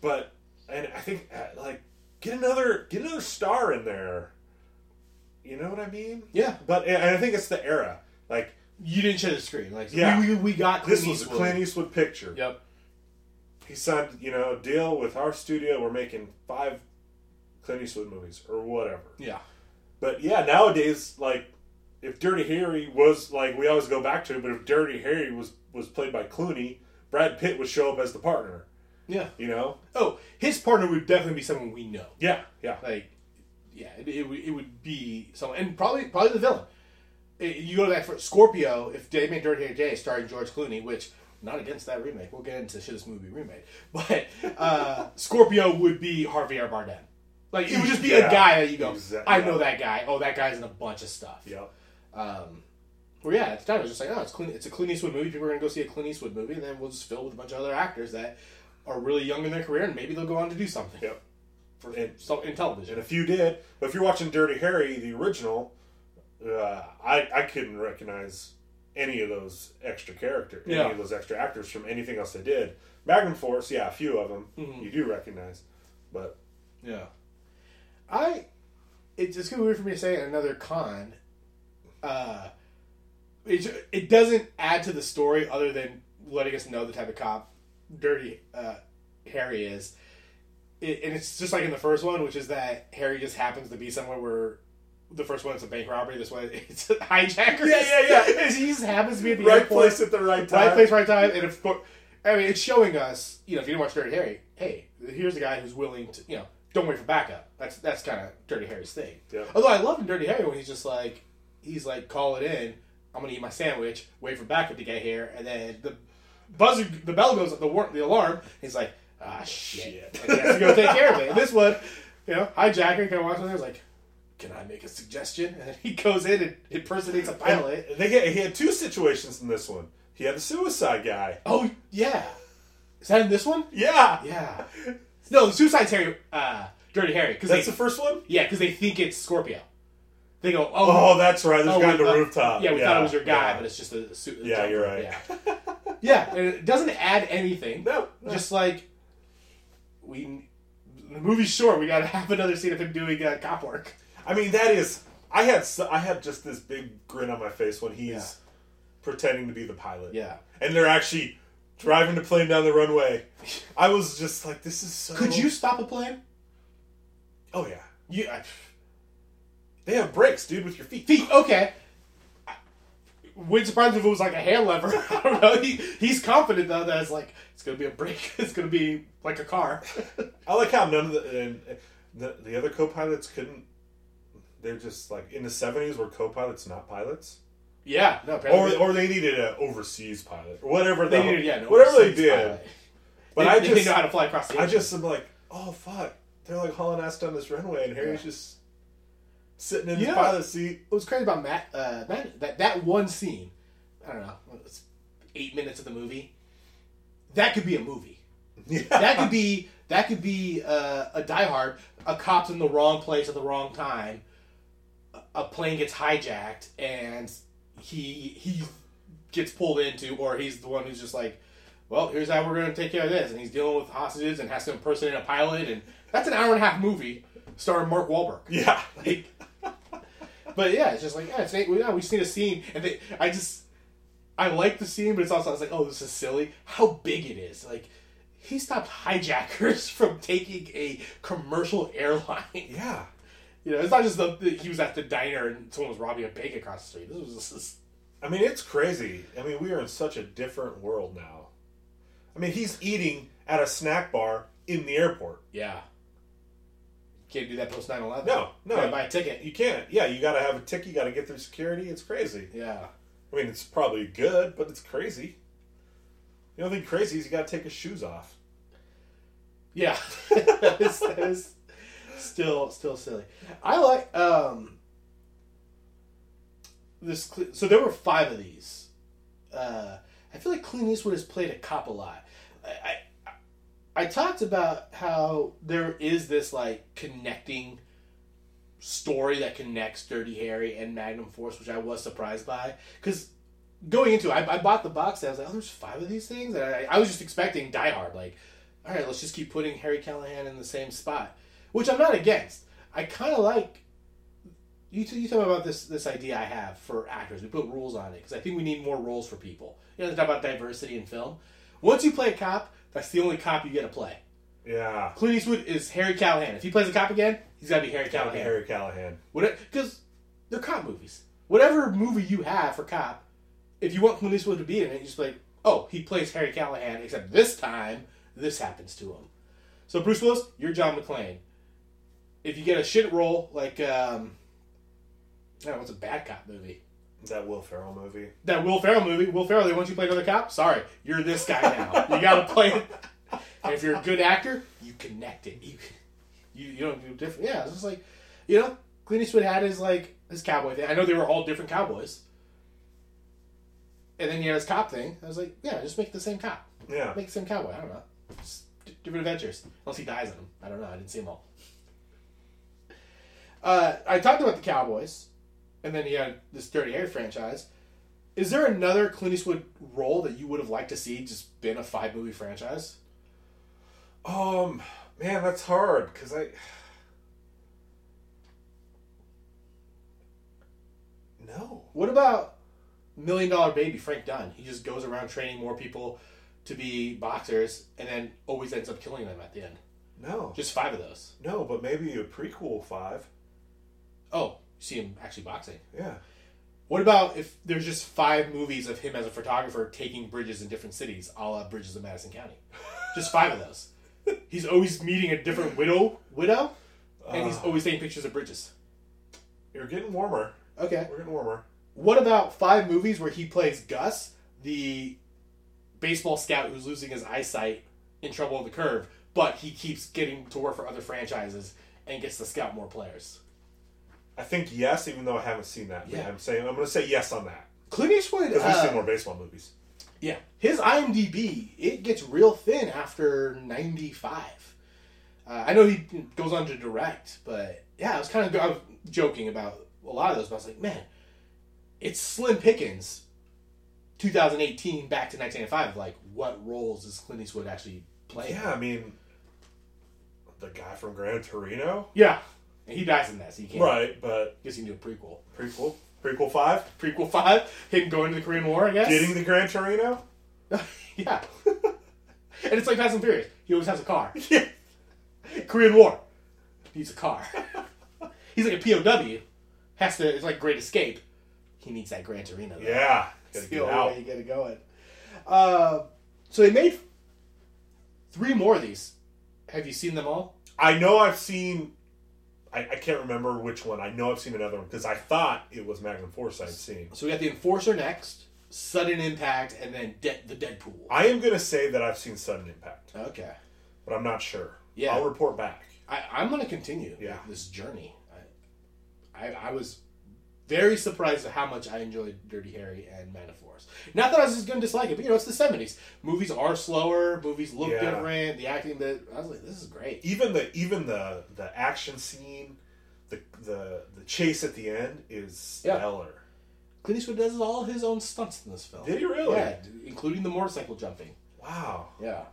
But and I think uh, like get another get another star in there. You know what I mean? yeah. But and I think it's the era. Like You didn't share the screen. Like, Yeah. we, we, we got Clint this was a Eastwood. Clint Eastwood picture. Yep. He signed, you know, a deal with our studio. We're making five Clint Eastwood movies or whatever. Yeah. But yeah, nowadays, like if Dirty Harry was like we always go back to it, but if Dirty Harry was was played by Clooney, Brad Pitt would show up as the partner. Yeah. You know? Oh, his partner would definitely be someone we know. Yeah, yeah. Like, yeah, it, it, would- it would be someone, and probably probably the villain. It- you go to that for Scorpio. If they made Dirty Harry J starring George Clooney, which not against that remake. We'll get into shit this movie remade, but uh, Scorpio would be Javier Bardem. Like it would just be Yeah, a guy that you go, exact- I know that guy. Oh, that guy's in a bunch of stuff. Yeah. Um, well, yeah, at the time it was just like, oh, it's Clint, it's a Clint Eastwood movie. People are gonna go see a Clint Eastwood movie, and then we'll just fill it with a bunch of other actors that are really young in their career, and maybe they'll go on to do something Yep. For And- so, in television. And a few did. But if you're watching Dirty Harry, the original, uh, I I couldn't recognize any of those extra characters, any of those extra actors from anything else they did. Magnum Force, yeah, a few of them Mhm. you do recognize, but Yeah. I it's it's gonna be weird for me to say another con. Uh it, it doesn't add to the story other than letting us know the type of cop dirty uh, Harry is. It, and it's just like in the first one, which is that Harry just happens to be somewhere where the first one it's a bank robbery, this one it's a hijacker. Yeah, yeah, yeah. he just happens to be at the right airport, place at the right time. right place, right time, and of course, I mean, it's showing us, you know, if you didn't watch Dirty Harry, hey, here's a guy who's willing to, you know, don't wait for backup. That's that's kind of Dirty Harry's thing. Yeah. Although I love in Dirty Harry when he's just like, he's like, call it in. I'm gonna eat my sandwich, wait for backup to get here, and then the buzzer, the bell goes the war- the alarm. He's like, ah shit, has to go take care of it. And this one, you know, hijacker kind of walks in there, he's like, can I make a suggestion? And then he goes in and impersonates a pilot. And they get, he had two situations in this one. He had the suicide guy. Oh yeah, is that in this one? Yeah, Yeah. No, the Suicide's Harry, uh, Dirty Harry, because that's they the first one. yeah, because they think it's Scorpio. They go, Oh, oh, that's right. There's oh, a guy on the rooftop. Yeah, we thought it was your guy, yeah. but it's just a suit. Yeah, jumper. you're right. Yeah, yeah, and it doesn't add anything. No, no. Just like we, the movie's short. We got to have another scene of him doing uh, cop work. I mean, that is. I had I had just this big grin on my face when he's pretending to be the pilot. Yeah. And they're actually driving the plane down the runway. I was just like, this is so. Could you stop a plane? Oh yeah. You I, They have brakes, dude, with your feet. feet. Okay. Wouldn't surprise if it was like a hand lever. I don't know. He, he's confident though that it's like it's gonna be a brake. It's gonna be like a car. I like how none of the and the the other co-pilots couldn't. They're just like in the seventies were co-pilots not pilots, yeah. No. or apparently- or they needed an overseas pilot or whatever. they the- needed yeah. Whatever they did. pilot. But they, I they just know how to fly across the. ocean. I just am like, oh fuck, they're like hauling ass down this runway, and Harry's just sitting in You his know- pilot seat. what was crazy about Matt, uh, Matt that that one scene. I don't know. It's eight minutes of the movie. That could be a movie. Yeah. That could be that could be uh, a Die Hard. A cop's in the wrong place at the wrong time. A- A plane gets hijacked and he he gets pulled into, or he's the one who's just like, well, here's how we're going to take care of this, and he's dealing with hostages and has to impersonate a pilot, and that's an hour and a half movie starring Mark Wahlberg. yeah. Like, but yeah, it's just like yeah, it's yeah, we've seen a scene, and they, I just, I like the scene, but it's also I was like, oh, this is silly. How big it is, like. He stopped hijackers from taking a commercial airline. Yeah. You know, it's not just the, the he was at the diner and someone was robbing a bank across the street. This was just this, I mean, it's crazy. I mean, we are in such a different world now. I mean, he's eating at a snack bar in the airport. yeah. Can't do that post 9-11. No, no. Gotta buy a ticket. You can't. Yeah, you got to have a ticket. You got to get through security. It's crazy. Yeah. I mean, it's probably good, but it's crazy. The only thing crazy is you got to take his shoes off. Yeah, that, is, that is still still silly. I like um this. So there were five of these. Uh, I feel like Clint Eastwood has played a cop a lot. I, I I talked about how there is this like connecting story that connects Dirty Harry and Magnum Force, which I was surprised by because going into it, I, I bought the box and I was like, oh, there's five of these things, and I, I was just expecting Die Hard, like all right, let's just keep putting Harry Callahan in the same spot, which I'm not against. I kind of like. You, t- you me about this this idea I have for actors. We put rules on it because I think we need more roles for people. You know, they talk about diversity in film. Once you play a cop, that's the only cop you get to play. Yeah. Clint Eastwood is Harry Callahan. If he plays a cop again, he's got to be Harry Callahan. Harry Callahan. Because they're cop movies. Whatever movie you have for cop, if you want Clint Eastwood to be in it, you just like, oh, he plays Harry Callahan, except this time this happens to him. So Bruce Willis, you're John McClane. If you get a shit role like, um, I don't know, what's a bad cop movie? That Will Ferrell movie. That Will Ferrell movie. Will Ferrell, they want you to play another cop? Sorry, you're this guy now. you got to play it. And if you're a good actor, you connect it. You, you, you don't do different. Yeah, it's just like, you know, Clint Eastwood had his like his cowboy thing. I know they were all different cowboys. And then he had his cop thing. I was like, yeah, just make the same cop. Yeah. Make the same cowboy. I don't know. Just different adventures. Unless he dies in them. I don't know. I didn't see them all. Uh, I talked about the Cowboys, and then he had this Dirty Harry franchise. Is there another Clint Eastwood role that you would have liked to see just been a five movie franchise? Um, man, that's hard because I. No. What about Million Dollar Baby, Frank Dunn? He just goes around training more people to be boxers and then always ends up killing them at the end. No. Just five of those. No, but maybe a prequel five. Oh, see him actually boxing. Yeah. What about if there's just five movies of him as a photographer taking bridges in different cities, a la Bridges of Madison County? Just five of those. He's always meeting a different widow, widow, and he's Uh. always taking pictures of bridges. You're getting warmer. Okay. We're getting warmer. What about five movies where he plays Gus, the baseball scout who's losing his eyesight in trouble with the curve, but he keeps getting to work for other franchises and gets to scout more players? I think yes, even though I haven't seen that. Yeah. I'm saying I'm going to say yes on that Clint Eastwood. because we've uh, seen more baseball movies. Yeah, his IMDb it gets real thin after ninety five. Uh, I know he goes on to direct, but yeah, I was kind of I was joking about a lot of those. But I was like, man, it's slim pickings. 2018 back to 1995. Like, what roles is Clint Eastwood actually playing? Yeah, I mean, the guy from Gran Torino. yeah, and he dies in that, so you can't. Right, but I Guess you can do a prequel. prequel. Prequel five, Prequel five, him going to the Korean War, I guess. getting the Gran Torino. yeah. and it's like Fast and Furious. He always has a car. Yeah. Korean War needs a car. He's like a POW. Has to. It's like Great Escape. He needs that Gran Torino. though. Yeah, gotta get only out. way you get it going. Uh, so they made three more of these. Have you seen them all? I know I've seen. I, I can't remember which one. I know I've seen another one because I thought it was Magnum Force I'd seen. So we got the Enforcer next, Sudden Impact, and then De- the Dead Pool. I am gonna say that I've seen Sudden Impact, Okay. but I'm not sure. Yeah. I'll report back. I, I'm going to continue Yeah. this journey. I, I, I was very surprised at how much I enjoyed Dirty Harry and Magnum Force. Not that I was just going to dislike it, but you know, it's the 70s. Movies are slower, movies look Yeah. different, the acting, the, I was like, this is great. Even the even the the action scene, the the the chase at the end is Yeah. stellar. Clint Eastwood does all his own stunts in this film. Did he really? Yeah, including the motorcycle jumping. Wow. Yeah.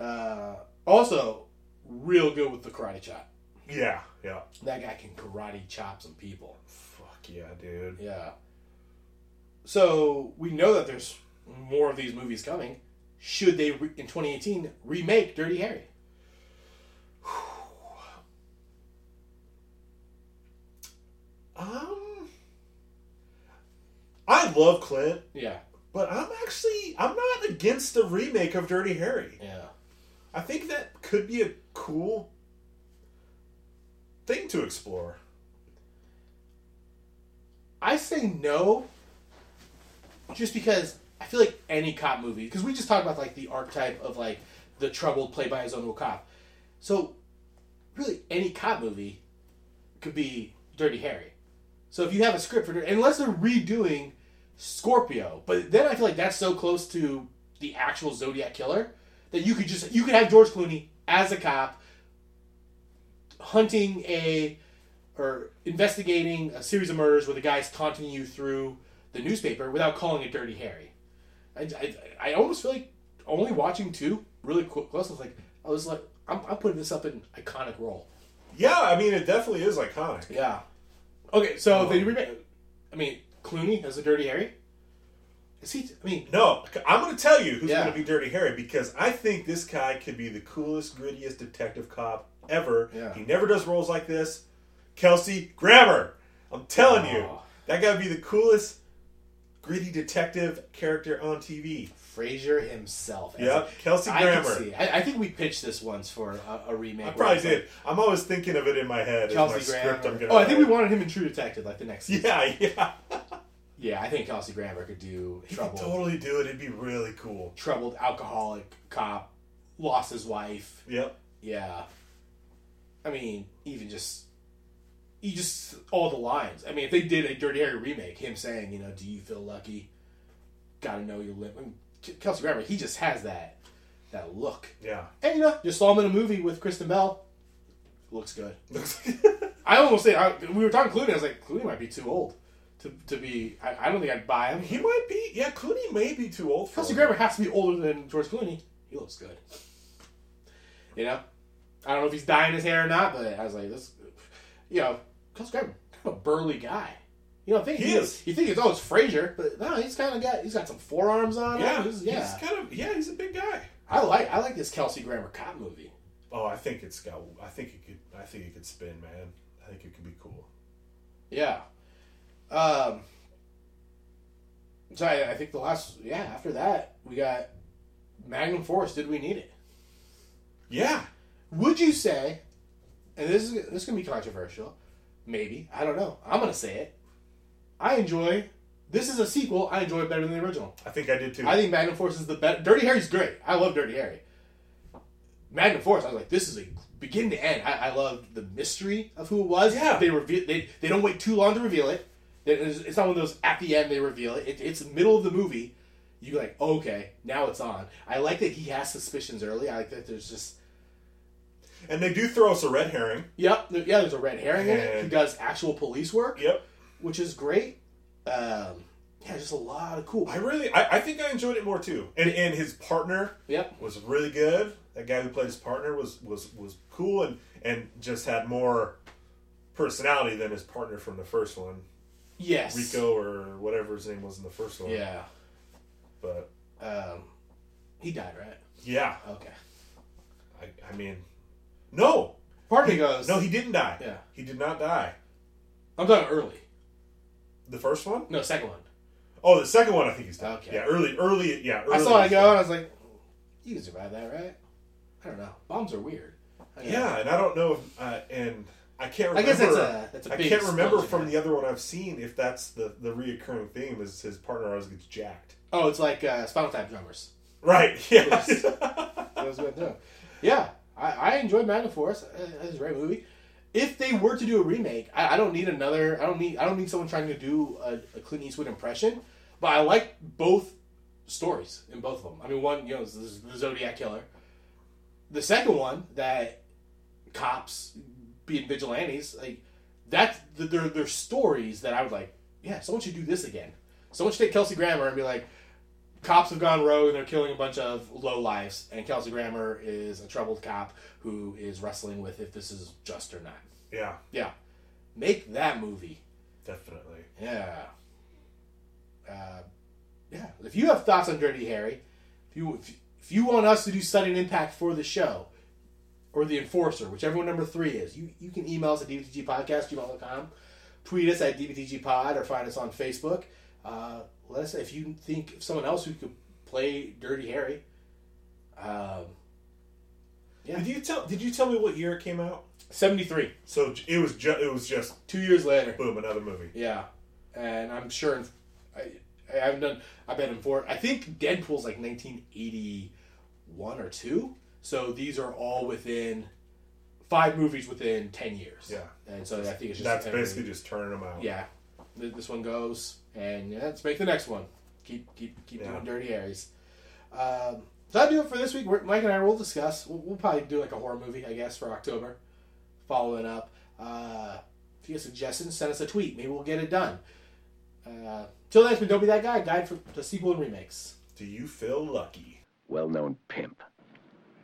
Uh, also, real good with the karate chop. Yeah. Yeah. That guy can karate chop some people. Yeah, dude. Yeah. So we know that there's more of these movies coming. Should they re- in 2018 remake Dirty Harry? Um, I love Clint, Yeah. but I'm actually I'm not against the remake of Dirty Harry. Yeah. I think that could be a cool thing to explore. I say no, just because I feel like any cop movie, because we just talked about like the archetype of like the troubled played by his own little cop. So really, any cop movie could be Dirty Harry. So if you have a script for, unless they're redoing Scorpio, but then I feel like that's so close to the actual Zodiac killer that you could just you could have George Clooney as a cop hunting a or investigating a series of murders where the guy's taunting you through the newspaper without calling it Dirty Harry. I, I, I almost feel like only watching two really close. I was like, I was like, I'm, I'm putting this up in iconic role. Yeah, I mean it definitely is iconic. Yeah. Okay, so um, they remake. I mean, Clooney as a Dirty Harry. Is he? I mean, No, I'm going to tell you who's Yeah. going to be Dirty Harry because I think this guy could be the coolest, grittiest detective cop ever. Yeah. He never does roles like this. Kelsey Grammer. I'm telling you, Oh. that guy would be the coolest, gritty detective character on TV. Frasier himself. as Yep, Kelsey I Grammer. see. I, I think we pitched this once for a, a remake. I probably it's like did. I'm always thinking of it in my head as Kelsey. Grammer. I'm gonna oh, I think we wanted him in True Detective, like the next season. Yeah, yeah. Yeah, I think Kelsey Grammer could do He could totally do it. It'd be really cool. troubled alcoholic cop, lost his wife. Yep. Yeah. I mean, even just, you just all the lines. I mean, if they did a Dirty Harry remake, him saying, you know, "Do you feel lucky? Got to know your limit." I mean, Kelsey Grammer, he just has that, that look. Yeah. And you know, just saw him in a movie with Kristen Bell. Looks good. I almost say I, we were talking Clooney. I was like, Clooney might be too old to, to be. I, I don't think I'd buy him. he might be. Yeah, Clooney may be too old for Kelsey. Grammer has to be older than George Clooney. He looks good. You know, I don't know if he's dyeing his hair or not, but I was like, this. You know, Kelsey Grammer, kind of a burly guy. You know, think He is. You think it's oh, it's Frasier, but no, he's kind of got he's got some forearms on. him. Yeah, He's- yeah. He's kind of yeah. He's a big guy. I like I like this Kelsey Grammer cop movie. Oh, I think it's got. I think it could. I think it could spin, man. I think it could be cool. Yeah. Um. So I, I think the last yeah after that we got Magnum Force. Did we need it? Yeah. Would you say? And this is this is gonna be controversial. Maybe I don't know. I'm gonna say it. I enjoy. This is a sequel. I enjoy it better than the original. I think I did too. I think Magnum Force is the best. Dirty Harry's great. I love Dirty Harry. Magnum Force. I was like, this is a beginning to end. I, I loved the mystery of who it was. Yeah. They reveal. They they don't wait too long to reveal it. It is- not one of those at the end they reveal it. it it's the middle of the movie. You're like okay now it's on. I like that he has suspicions early. I like that there's just and they do throw us a red herring. yep yeah there's a red herring in it. He does actual police work, Yep. which is great. Um, yeah, just a lot of cool. I really. I, I think I enjoyed it more too. And and his partner Yep. was really good. That guy who played his partner was was was cool and and just had more personality than his partner from the first one. Yes. Rico or whatever his name was in the first one. Yeah. But Um, he died, right? yeah, Okay. I, I mean, no, Part of me goes. no, he didn't die. Yeah. he did not die. I'm talking early. The first one? No, second one. Oh, the second one, I think he's dead. Okay. Yeah, early, early, yeah. Early I saw it go, and I was like, "You can survive that, right?" I don't know. Bombs are weird. I. Yeah, and I don't know, if, uh, and I can't. I Remember, guess that's a that's a I can't remember from the other one I've seen if that's the the reoccurring theme is his partner always gets jacked. Oh, it's like uh, Spinal Tap drummers. Right. Yeah. Was good too. Yeah, I, I enjoyed Magnum Force. It's a great movie. If they were to do a remake, I, I don't need another. I don't need. I don't need someone trying to do a, a Clint Eastwood impression. But I like both stories in both of them. I mean, one, you know, is the Zodiac killer. The second one, that cops being vigilantes, like that's the, they're they're stories that I would like. Yeah, someone should do this again. Someone should take Kelsey Grammer and be like, cops have gone rogue and they're killing a bunch of low lives, and Kelsey Grammer is a troubled cop who is wrestling with if this is just or not. yeah. Yeah, make that movie. Definitely. Yeah. Uh, yeah. If you have thoughts on Dirty Harry, if you if, if you want us to do sudden impact for the show, or the enforcer, whichever one number three is, you you can email us at dbtgpodcast@gmail.com, tweet us at dbtgpod, or find us on Facebook. Uh, let us know if you think of someone else who could play Dirty Harry. Um, Yeah. Did you tell? Did you tell me what year it came out? seventy three, So it was just it was just two years later. boom another movie. Yeah, and I'm sure in, I I haven't done. I bet in four. I think Dead Pool's like 1981 or two. So these are all within five movies within ten years. Yeah. and so I think it's just That's basically just turning them out. yeah. This one goes, and yeah, let's make the next one. Keep keep keep Yeah. doing Dirty Harrys. Um, so I do it for this week. We're, Mike and I will discuss. We'll, we'll probably do like a horror movie, I guess, for October. Following up. Uh, if you have suggestions, send us a tweet. Maybe we'll get it done. Uh, till next, it's Don't Be That Guy, guide for the sequel and remakes. Do you feel lucky? Well-known pimp.